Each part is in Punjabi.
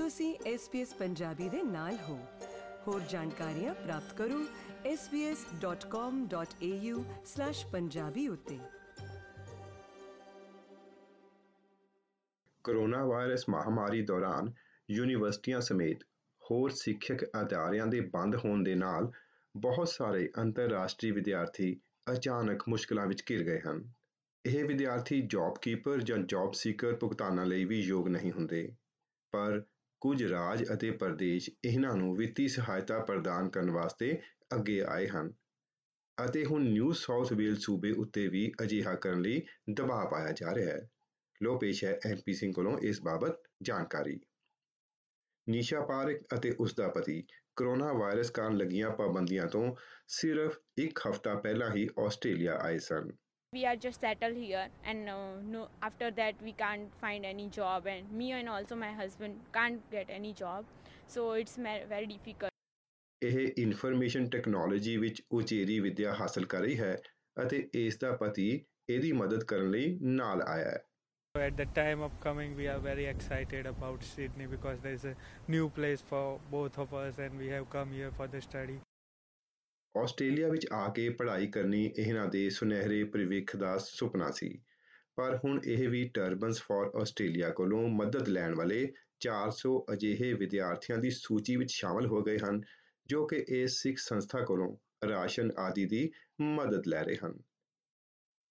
ਤੁਸੀਂ SBS ਪੰਜਾਬੀ ਦੇ ਨਾਲ ਹੋ। ਹੋਰ ਜਾਣਕਾਰੀਆਂ ਪ੍ਰਾਪਤ ਕਰੋ svs.com.au/punjabi ਉਤੇ। ਕੋਰੋਨਾ ਵਾਇਰਸ ਮਹਾਮਾਰੀ ਦੌਰਾਨ ਯੂਨੀਵਰਸਿਟੀਆਂ ਸਮੇਤ ਹੋਰ ਸਿੱਖਿਅਕ ਅਦਾਰਿਆਂ ਦੇ ਬੰਦ ਹੋਣ ਦੇ ਨਾਲ ਬਹੁਤ ਸਾਰੇ ਅੰਤਰਰਾਸ਼ਟਰੀ ਵਿਦਿਆਰਥੀ ਅਚਾਨਕ ਮੁਸ਼ਕਲਾਂ ਵਿੱਚ ਘਿਰ ਗਏ ਹਨ। ਇਹ ਵਿਦਿਆਰਥੀ ਜੌਬ ਕੀਪਰ ਜਾਂ ਜੌਬ ਸੀਕਰ ਭੁਗਤਾਨਾਂ ਲਈ ਵੀ ਯੋਗ ਨਹੀਂ ਹੁੰਦੇ। ਪਰ ਕੁਝ ਰਾਜ ਅਤੇ ਪ੍ਰਦੇਸ਼ ਇਹਨਾਂ ਨੂੰ ਵਿੱਤੀ ਸਹਾਇਤਾ ਪ੍ਰਦਾਨ ਕਰਨ ਵਾਸਤੇ ਅੱਗੇ ਆਏ ਹਨ ਅਤੇ ਹੁਣ ਨਿਊ ਸਾਊਥ ਵੇਲ ਸੂਬੇ ਉੱਤੇ ਵੀ ਅਜਿਹਾ ਕਰਨ ਲਈ ਦਬਾਅ ਪਾਇਆ ਜਾ ਰਿਹਾ ਹੈ। ਲੋ ਪੇਸ਼ ਹੈ ਐਮਪੀ ਸਿੰਘ ਕੋਲੋਂ ਇਸ ਬਾਬਤ ਜਾਣਕਾਰੀ। ਨੀਸ਼ਾ ਪਾਰਕ ਅਤੇ ਉਸ ਦਾ ਪਤੀ ਕਰੋਨਾ ਵਾਇਰਸ ਕਾਰਨ ਲੱਗੀਆਂ ਪਾਬੰਦੀਆਂ ਤੋਂ ਸਿਰਫ ਇੱਕ ਹਫ਼ਤਾ ਪਹਿਲਾਂ ਹੀ ਆਸਟ੍ਰੇਲੀਆ ਆਏ ਸਨ। We are just settled here and uh, no after that we can't find any job and me and also my husband can't get any job so it's very difficult ਇਹ ਇਨਫੋਰਮੇਸ਼ਨ ਟੈਕਨੋਲੋਜੀ ਵਿੱਚ ਉਚੇਰੀ ਵਿੱਦਿਆ ਹਾਸਲ ਕਰ ਰਹੀ ਹੈ ਅਤੇ ਇਸ ਦਾ ਪਤੀ ਇਹਦੀ ਮਦਦ ਕਰਨ ਲਈ ਨਾਲ ਆਇਆ ਹੈ At the time of coming, we are very excited about Sydney because there is a new place for both of us, and we have come here for the study. Australia ਵਿੱਚ ਆ ਕੇ ਪੜ੍ਹਾਈ ਕਰਨੀ ਇਹਨਾਂ ਦੇ ਸੁਨਹਿਰੇ ਭਵਿੱਖ ਦਾ ਸੁਪਨਾ ਸੀ। ਪਰ ਹੁਣ ਇਹ ਵੀ ਟਰਬਨਸ ਫਾਰ ਆਸਟ੍ਰੇਲੀਆ ਕੋਲੋਂ ਮਦਦ ਲੈਣ ਵਾਲੇ 400 ਅਜਿਹੇ ਵਿਦਿਆਰਥੀਆਂ ਦੀ ਸੂਚੀ ਵਿੱਚ ਸ਼ਾਮਲ ਹੋ ਗਏ ਹਨ, ਜੋ ਕਿ ਇਸ ਸਿੱਖ ਸੰਸਥਾ ਕੋਲੋਂ ਰਾਸ਼ਨ ਆਦਿ ਦੀ ਮਦਦ ਲੈ ਰਹੇ ਹਨ।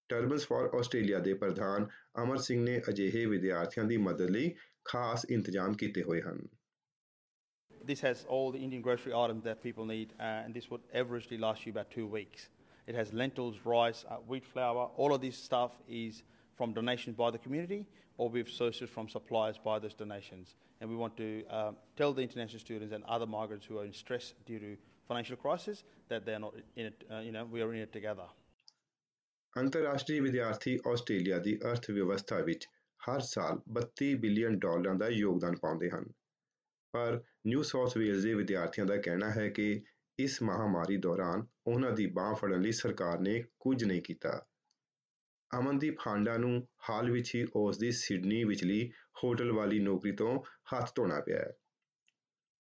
ਟਰਬਨਸ ਫਾਰ ਆਸਟ੍ਰੇਲੀਆ ਦੇ ਪ੍ਰਧਾਨ ਅਮਰ ਸਿੰਘ ਨੇ ਅਜਿਹੇ ਵਿਦਿਆਰਥੀਆਂ ਦੀ ਮਦਦ ਲਈ ਖਾਸ ਇੰਤਜ਼ਾਮ ਕੀਤੇ ਹੋਏ ਹਨ। This has all the Indian grocery items that people need, uh, and this would averagely last you about two weeks. It has lentils, rice, uh, wheat flour. All of this stuff is from donations by the community, or we've sourced it from suppliers by those donations. And we want to um, tell the international students and other migrants who are in stress due to financial crisis that they're not in it. Uh, you know, we are in it together. ਅੰਤਰਰਾਸ਼ਟਰੀ ਵਿਦਿਆਰਥੀ ਆਸਟ੍ਰੇਲੀਆ ਦੀ ਅਰਥ ਵਿਵਸਥਾ ਵਿੱਚ ਹਰ ਸਾਲ 32 ਬਿਲੀਅਨ ਡਾਲਰਾਂ ਦਾ ਯੋਗਦਾਨ ਪਾਉਂਦੇ ਹਨ ਪਰ ਨਿਊ ਸਾਊਥ ਵੇਲਜ਼ ਦੇ ਵਿਦਿਆਰਥੀਆਂ ਦਾ ਕਹਿਣਾ ਹੈ ਕਿ ਇਸ ਮਹਾਮਾਰੀ ਦੌਰਾਨ ਉਹਨਾਂ ਦੀ ਬਾਹ ਫੜਨ ਲਈ ਸਰਕਾਰ ਨੇ ਕੁਝ ਨਹੀਂ ਕੀਤਾ। ਅਮਨਦੀਪ ਹਾਂਡਾ ਨੂੰ ਹਾਲ ਵਿੱਚ ਹੀ ਉਸ ਦੀ ਸਿਡਨੀ ਵਿਚਲੀ ਹੋਟਲ ਵਾਲੀ ਨੌਕਰੀ ਤੋਂ ਹੱਥ ਧੋਣਾ ਪਿਆ ਹੈ।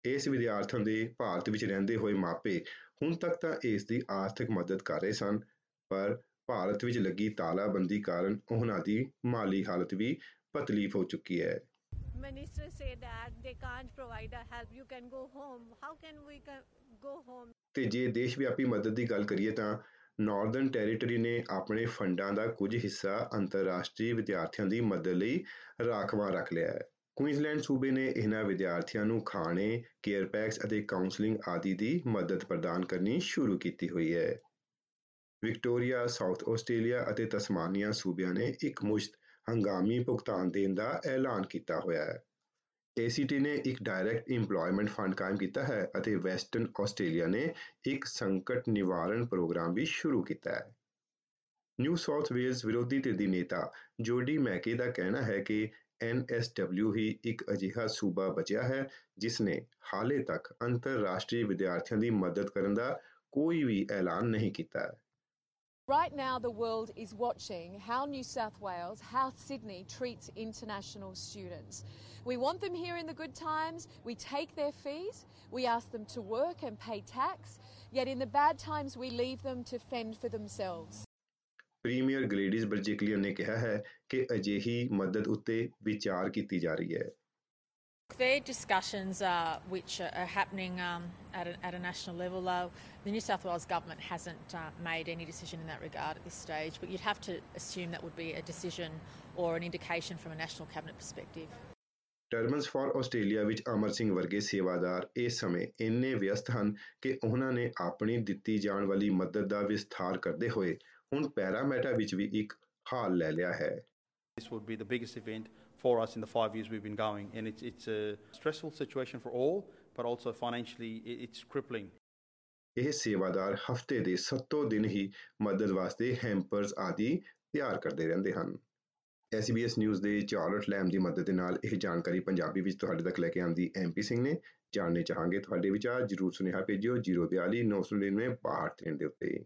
ਇਸ ਵਿਦਿਆਰਥਣ ਦੇ ਭਾਰਤ ਵਿੱਚ ਰਹਿੰਦੇ ਹੋਏ ਮਾਪੇ ਹੁਣ ਤੱਕ ਤਾਂ ਇਸ ਦੀ ਆਰਥਿਕ ਮਦਦ ਕਰ ਰਹੇ ਸਨ, ਪਰ ਭਾਰਤ ਵਿੱਚ ਲੱਗੀ ਤਾਲਾਬੰਦੀ ਕਾਰਨ ਉਹਨਾਂ ਦੀ ਮਾਲੀ ਹਾਲਤ ਵੀ ਪਤਲੀਫ ਹੋ ਚੁੱਕੀ ਹੈ। Ministers say that they can't provide a help. You can go home. How can we go home? ਤੇ ਜੇ ਦੇਸ਼ ਵਿਆਪੀ ਮਦਦ ਦੀ ਗੱਲ ਕਰੀਏ ਤਾਂ ਨਾਰਦਰਨ ਟੈਰੀਟਰੀ ਨੇ ਆਪਣੇ ਫੰਡਾਂ ਦਾ ਕੁਝ ਹਿੱਸਾ ਅੰਤਰਰਾਸ਼ਟਰੀ ਵਿਦਿਆਰਥੀਆਂ ਦੀ ਮਦਦ ਲਈ ਰਾਖਵਾਂ ਰੱਖ ਲਿਆ ਹੈ। ਕੁਈਨਜ਼ਲੈਂਡ ਸੂਬੇ ਨੇ ਇਹਨਾਂ ਵਿਦਿਆਰਥੀਆਂ ਨੂੰ ਖਾਣੇ ਕੇਅਰ ਪੈਕਸ ਅਤੇ ਕਾਉਂਸਲਿੰਗ ਆਦਿ ਦੀ ਮਦਦ ਪ੍ਰਦਾਨ ਕਰਨੀ ਸ਼ੁਰੂ ਕੀਤੀ ਹੋਈ ਹੈ। ਵਿਕਟੋਰੀਆ ਸਾਊਥ ਆਸਟ੍ਰੇਲੀਆ ਅਤੇ ਤਸਮਾਨੀਆ ਸੂਬਿਆਂ ਨੇ ਇੱਕ ਮੁਸ਼ਤ ਹੰਗਾਮੀ ਭੁਗਤਾਨ ਦੇਣ ਦਾ ਐਲਾਨ ਕੀਤਾ ਹੋਇਆ ਹੈ। ACT ਨੇ ਇੱਕ ਡਾਇਰੈਕਟ ਏਮਪਲੋਇਮੈਂਟ ਫੰਡ ਕਾਇਮ ਕੀਤਾ ਹੈ ਅਤੇ ਵੈਸਟਰਨ ਆਸਟ੍ਰੇਲੀਆ ਨੇ ਇੱਕ ਸੰਕਟ ਨਿਵਾਰਣ ਪ੍ਰੋਗਰਾਮ ਵੀ ਸ਼ੁਰੂ ਕੀਤਾ ਹੈ। ਨਿਊ ਸਾਊਥ ਵੇਲਜ਼ ਵਿਰੋਧੀ ਧਿਰ ਦੀ ਨੇਤਾ ਜੋਡੀ ਮੈਕੇ ਦਾ ਕਹਿਣਾ ਹੈ ਕਿ NSW ਹੀ ਇੱਕ ਅਜਿਹਾ ਸੂਬਾ ਬਚਿਆ ਹੈ ਜਿਸ ਨੇ ਹਾਲੇ ਤੱਕ ਅੰਤਰਰਾਸ਼ਟਰੀ ਵਿਦਿਆਰਥੀਆਂ ਦੀ ਮਦਦ ਕਰਨ ਦਾ ਕੋਈ ਵੀ ਐਲਾਨ ਨਹੀਂ ਕੀਤਾ ਹੈ। Right now, the world is watching how New South Wales, how Sydney treats international students. We want them here in the good times, we take their fees, we ask them to work and pay tax, yet in the bad times, we leave them to fend for themselves. Premier Gladys Berejiklian ਨੇ ਕਿਹਾ ਹੈ ਕਿ ਅਜਿਹੀ ਮਦਦ ਉੱਤੇ ਵਿਚਾਰ ਕੀਤੀ ਜਾ ਰਹੀ ਹੈ There are discussions uh, which are happening um, at, a, at, a, national level. Uh, the New South Wales government hasn't uh, made any decision in that regard at this stage, but you'd have to assume that would be a decision or an indication from a national cabinet perspective. Terms for Australia ਵਿੱਚ ਅਮਰ ਸਿੰਘ ਵਰਗੇ ਸੇਵਾਦਾਰ ਇਸ ਸਮੇਂ ਇੰਨੇ ਵਿਅਸਤ ਹਨ ਕਿ ਉਹਨਾਂ ਨੇ ਆਪਣੀ ਦਿੱਤੀ ਜਾਣ ਵਾਲੀ ਮਦਦ ਦਾ ਵਿਸਥਾਰ ਕਰਦੇ ਹੋਏ ਹੁਣ ਪੈਰਾਮੈਟਾ ਵਿੱਚ ਵੀ ਇੱਕ ਹਾਲ ਲੈ ਲਿਆ ਹੈ This would be the biggest event for us in the five years we've been going, and it's it's a stressful situation for all, but also financially it's crippling. ਇਹ ਸੇਵਾਦਾਰ ਹਫ਼ਤੇ ਦੇ 7 ਦਿਨ ਹੀ ਮਦਦ ਵਾਸਤੇ ਹੈਂਪਰਸ ਆਦਿ ਤਿਆਰ ਕਰਦੇ ਰਹਿੰਦੇ ਹਨ। SBS ਨਿਊਜ਼ ਦੇ ਚਾਰਲਟ ਲੈਮ ਦੀ ਮਦਦ ਦੇ ਨਾਲ ਇਹ ਜਾਣਕਾਰੀ ਪੰਜਾਬੀ ਵਿੱਚ ਤੁਹਾਡੇ ਤੱਕ ਲੈ ਕੇ ਆਂਦੀ ਐਮਪੀ ਸਿੰਘ ਨੇ। ਜਾਣਨੇ ਚਾਹਾਂਗੇ ਤੁਹਾਡੇ ਵਿਚਾਰ ਜਰੂਰ ਸੁਨੇਹਾ ਭੇਜਿਓ 042 999 62 ਦੇ ਉੱਤੇ।